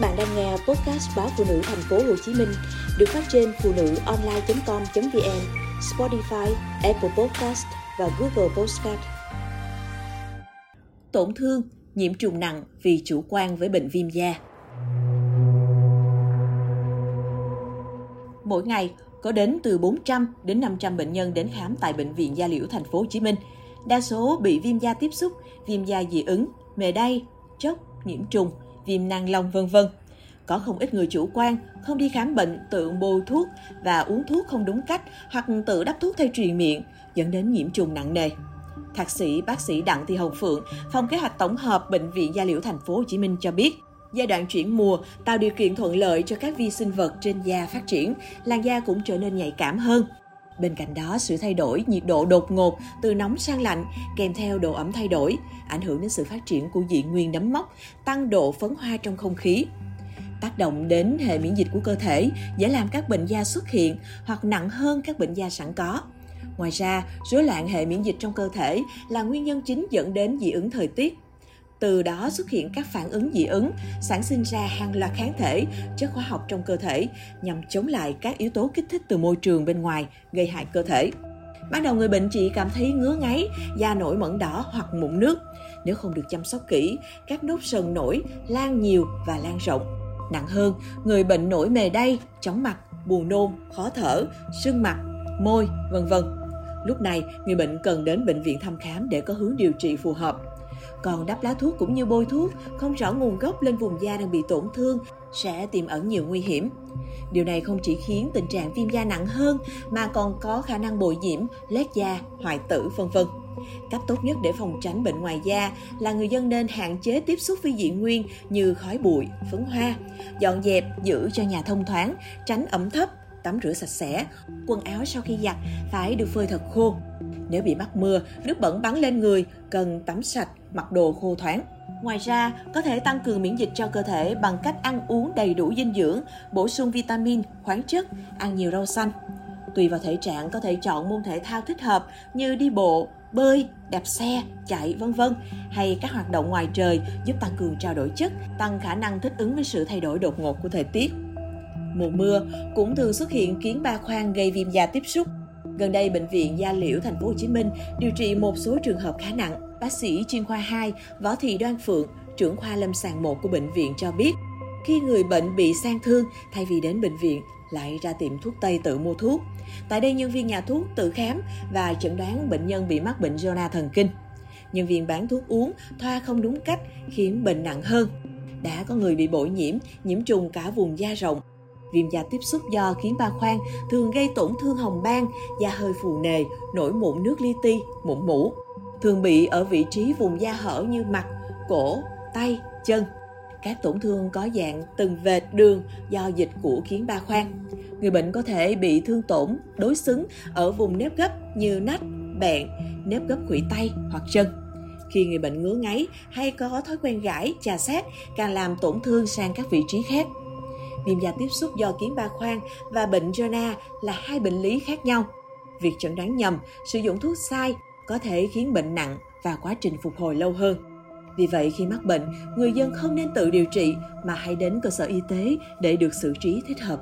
Các bạn đang nghe podcast báo phụ nữ thành phố Hồ Chí Minh được phát trên phụ nữ online.com.vn, Spotify, Apple Podcast và Google Podcast. Tổn thương, nhiễm trùng nặng vì chủ quan với bệnh viêm da. Mỗi ngày có đến từ 400 đến 500 bệnh nhân đến khám tại bệnh viện Da Liễu thành phố Hồ Chí Minh. Đa số bị viêm da tiếp xúc, viêm da dị ứng, mề đay, chốc, nhiễm trùng, viêm nang lông vân vân. Có không ít người chủ quan, không đi khám bệnh, tự bôi thuốc và uống thuốc không đúng cách hoặc tự đắp thuốc theo truyền miệng, dẫn đến nhiễm trùng nặng nề. Thạc sĩ bác sĩ Đặng Thị Hồng Phượng, phòng kế hoạch tổng hợp bệnh viện Gia Liễu thành phố Hồ Chí Minh cho biết, giai đoạn chuyển mùa tạo điều kiện thuận lợi cho các vi sinh vật trên da phát triển, làn da cũng trở nên nhạy cảm hơn. Bên cạnh đó, sự thay đổi nhiệt độ đột ngột từ nóng sang lạnh kèm theo độ ẩm thay đổi, ảnh hưởng đến sự phát triển của dị nguyên nấm mốc, tăng độ phấn hoa trong không khí. Tác động đến hệ miễn dịch của cơ thể, dễ làm các bệnh da xuất hiện hoặc nặng hơn các bệnh da sẵn có. Ngoài ra, rối loạn hệ miễn dịch trong cơ thể là nguyên nhân chính dẫn đến dị ứng thời tiết. Từ đó xuất hiện các phản ứng dị ứng, sản sinh ra hàng loạt kháng thể, chất hóa học trong cơ thể nhằm chống lại các yếu tố kích thích từ môi trường bên ngoài gây hại cơ thể. Ban đầu người bệnh chỉ cảm thấy ngứa ngáy, da nổi mẩn đỏ hoặc mụn nước. Nếu không được chăm sóc kỹ, các nốt sần nổi lan nhiều và lan rộng. Nặng hơn, người bệnh nổi mề đay, chóng mặt, buồn nôn, khó thở, sưng mặt, môi, vân vân. Lúc này, người bệnh cần đến bệnh viện thăm khám để có hướng điều trị phù hợp. Còn đắp lá thuốc cũng như bôi thuốc không rõ nguồn gốc lên vùng da đang bị tổn thương sẽ tiềm ẩn nhiều nguy hiểm. Điều này không chỉ khiến tình trạng viêm da nặng hơn mà còn có khả năng bội nhiễm, lét da, hoại tử vân vân. Cách tốt nhất để phòng tránh bệnh ngoài da là người dân nên hạn chế tiếp xúc với dị nguyên như khói bụi, phấn hoa, dọn dẹp giữ cho nhà thông thoáng, tránh ẩm thấp, tắm rửa sạch sẽ, quần áo sau khi giặt phải được phơi thật khô. Nếu bị mắc mưa, nước bẩn bắn lên người, cần tắm sạch, mặc đồ khô thoáng. Ngoài ra, có thể tăng cường miễn dịch cho cơ thể bằng cách ăn uống đầy đủ dinh dưỡng, bổ sung vitamin, khoáng chất, ăn nhiều rau xanh. Tùy vào thể trạng có thể chọn môn thể thao thích hợp như đi bộ, bơi, đạp xe, chạy vân vân hay các hoạt động ngoài trời giúp tăng cường trao đổi chất, tăng khả năng thích ứng với sự thay đổi đột ngột của thời tiết. Mùa mưa cũng thường xuất hiện kiến ba khoang gây viêm da tiếp xúc. Gần đây, bệnh viện Gia Liễu thành phố Hồ Chí Minh điều trị một số trường hợp khá nặng. Bác sĩ chuyên khoa 2 Võ Thị Đoan Phượng, trưởng khoa lâm sàng 1 của bệnh viện cho biết, khi người bệnh bị sang thương, thay vì đến bệnh viện, lại ra tiệm thuốc Tây tự mua thuốc. Tại đây, nhân viên nhà thuốc tự khám và chẩn đoán bệnh nhân bị mắc bệnh zona thần kinh. Nhân viên bán thuốc uống, thoa không đúng cách, khiến bệnh nặng hơn. Đã có người bị bội nhiễm, nhiễm trùng cả vùng da rộng, Viêm da tiếp xúc do kiến ba khoang thường gây tổn thương hồng ban, da hơi phù nề, nổi mụn nước li ti, mụn mủ. Thường bị ở vị trí vùng da hở như mặt, cổ, tay, chân. Các tổn thương có dạng từng vệt đường do dịch của kiến ba khoang. Người bệnh có thể bị thương tổn, đối xứng ở vùng nếp gấp như nách, bẹn, nếp gấp khuỷu tay hoặc chân. Khi người bệnh ngứa ngáy hay có thói quen gãi, chà sát càng làm tổn thương sang các vị trí khác viêm da tiếp xúc do kiến ba khoang và bệnh Jona là hai bệnh lý khác nhau. Việc chẩn đoán nhầm, sử dụng thuốc sai có thể khiến bệnh nặng và quá trình phục hồi lâu hơn. Vì vậy khi mắc bệnh, người dân không nên tự điều trị mà hãy đến cơ sở y tế để được xử trí thích hợp.